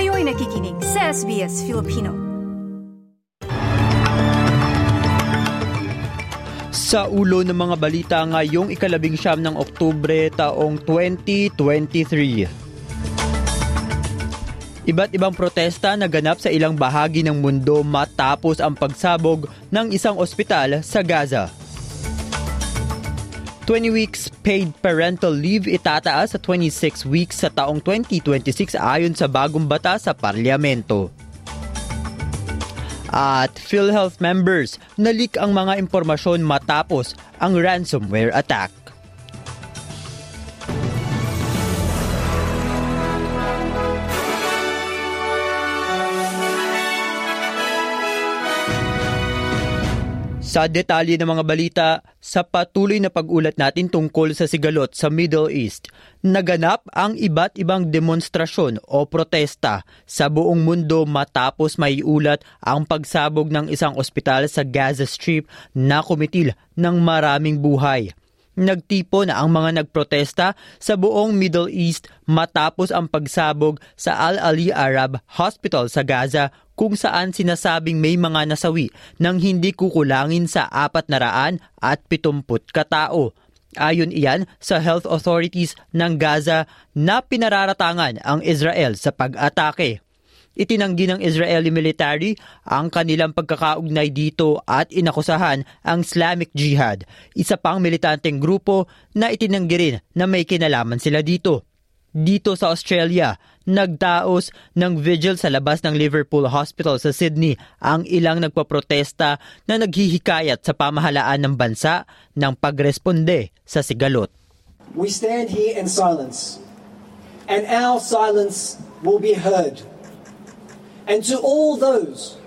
Kayo'y nakikinig sa SBS Filipino. Sa ulo ng mga balita ngayong ikalabing siyam ng Oktubre taong 2023. Iba't ibang protesta naganap sa ilang bahagi ng mundo matapos ang pagsabog ng isang ospital sa Gaza. 20 weeks paid parental leave itataas sa 26 weeks sa taong 2026 ayon sa bagong bata sa parlamento. At PhilHealth members, nalik ang mga impormasyon matapos ang ransomware attack. Sa detalye ng mga balita, sa patuloy na pag-ulat natin tungkol sa sigalot sa Middle East, naganap ang iba't ibang demonstrasyon o protesta sa buong mundo matapos maiulat ang pagsabog ng isang ospital sa Gaza Strip na kumitil ng maraming buhay. Nagtipo na ang mga nagprotesta sa buong Middle East matapos ang pagsabog sa Al-Ali Arab Hospital sa Gaza kung saan sinasabing may mga nasawi ng hindi kukulangin sa 400 at 70 katao. Ayon iyan sa health authorities ng Gaza na pinararatangan ang Israel sa pag-atake. Itinanggi ng Israeli military ang kanilang pagkakaugnay dito at inakusahan ang Islamic Jihad, isa pang militanteng grupo na itinanggi rin na may kinalaman sila dito dito sa Australia. Nagdaos ng vigil sa labas ng Liverpool Hospital sa Sydney ang ilang nagpaprotesta na naghihikayat sa pamahalaan ng bansa ng pagresponde sa sigalot. We stand here in silence, and our silence will be heard. And to all those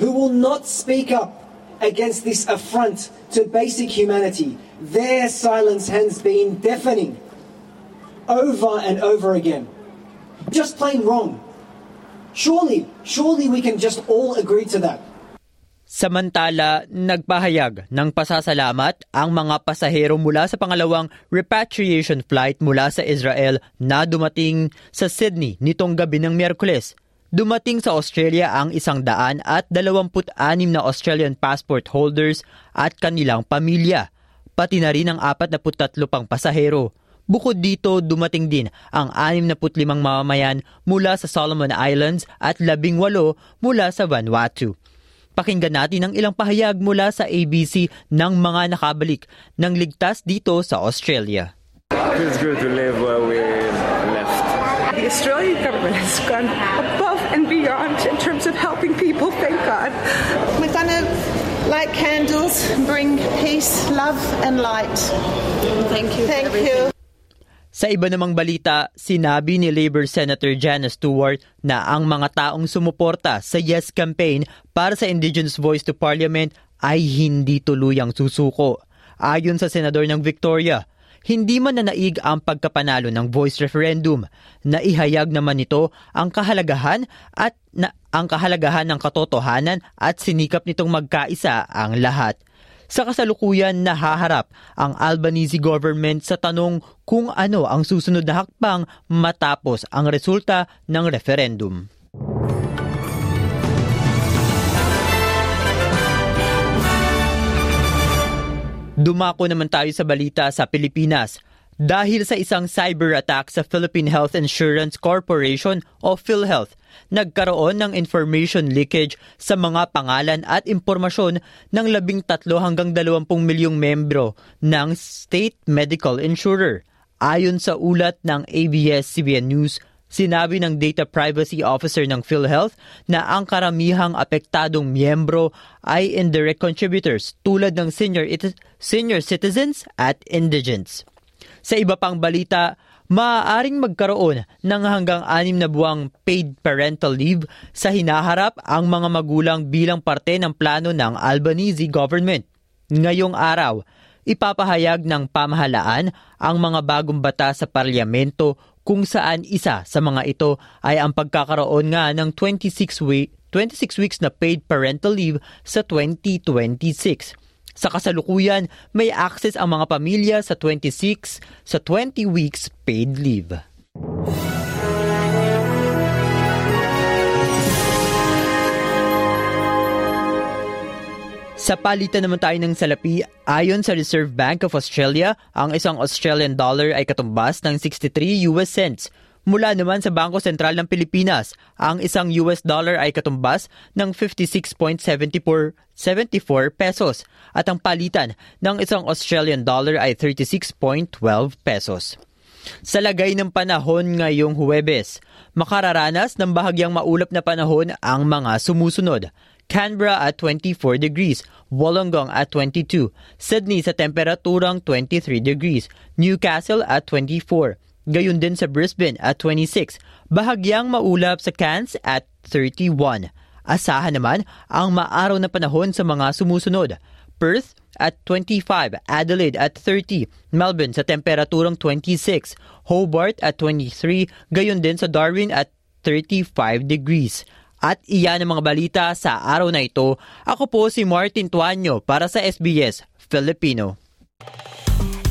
who will not speak up against this affront to basic humanity, their silence has been deafening over and over again. Just plain wrong. Surely, surely we can just all agree to that. Samantala, nagpahayag ng pasasalamat ang mga pasahero mula sa pangalawang repatriation flight mula sa Israel na dumating sa Sydney nitong gabi ng Miyerkules. Dumating sa Australia ang isang daan at 26 na Australian passport holders at kanilang pamilya, pati na rin ang 43 pang pasahero. Bukod dito, dumating din ang 65 mamamayan mula sa Solomon Islands at 18 mula sa Vanuatu. Pakinggan natin ang ilang pahayag mula sa ABC ng mga nakabalik ng ligtas dito sa Australia. It's good to live where we left. The Australian government has gone above and beyond in terms of helping people, thank God. We're going to light candles, bring peace, love, and light. Thank you. Thank you. Sa iba namang balita, sinabi ni Labour Senator Janice Stewart na ang mga taong sumuporta sa Yes campaign para sa Indigenous Voice to Parliament ay hindi tuluyang susuko. Ayon sa senador ng Victoria, hindi man nanaig ang pagkapanalo ng voice referendum. Naihayag naman nito ang kahalagahan at na, ang kahalagahan ng katotohanan at sinikap nitong magkaisa ang lahat. Sa kasalukuyan, nahaharap ang Albanese government sa tanong kung ano ang susunod na hakbang matapos ang resulta ng referendum. Dumako naman tayo sa balita sa Pilipinas dahil sa isang cyber attack sa Philippine Health Insurance Corporation o PhilHealth nagkaroon ng information leakage sa mga pangalan at impormasyon ng 13 hanggang 20 milyong membro ng State Medical Insurer. Ayon sa ulat ng ABS-CBN News, Sinabi ng Data Privacy Officer ng PhilHealth na ang karamihang apektadong miyembro ay indirect contributors tulad ng senior, senior citizens at indigents. Sa iba pang balita, maaaring magkaroon ng hanggang anim na buwang paid parental leave sa hinaharap ang mga magulang bilang parte ng plano ng Albanese government. Ngayong araw, ipapahayag ng pamahalaan ang mga bagong bata sa parlamento kung saan isa sa mga ito ay ang pagkakaroon nga ng 26, week, 26 weeks na paid parental leave sa 2026. Sa kasalukuyan, may access ang mga pamilya sa 26 sa 20 weeks paid leave. Sa palitan naman tayo ng salapi, ayon sa Reserve Bank of Australia, ang isang Australian dollar ay katumbas ng 63 US cents Mula naman sa Bangko Sentral ng Pilipinas, ang isang US dollar ay katumbas ng 56.74 pesos at ang palitan ng isang Australian dollar ay 36.12 pesos. Sa lagay ng panahon ngayong Huwebes, makararanas ng bahagyang maulap na panahon ang mga sumusunod. Canberra at 24 degrees, Wollongong at 22, Sydney sa temperaturang 23 degrees, Newcastle at 24, gayon din sa Brisbane at 26, bahagyang maulap sa Cairns at 31. Asahan naman ang maaraw na panahon sa mga sumusunod. Perth at 25, Adelaide at 30, Melbourne sa temperaturang 26, Hobart at 23, gayon din sa Darwin at 35 degrees. At iyan ang mga balita sa araw na ito. Ako po si Martin Tuanyo para sa SBS Filipino.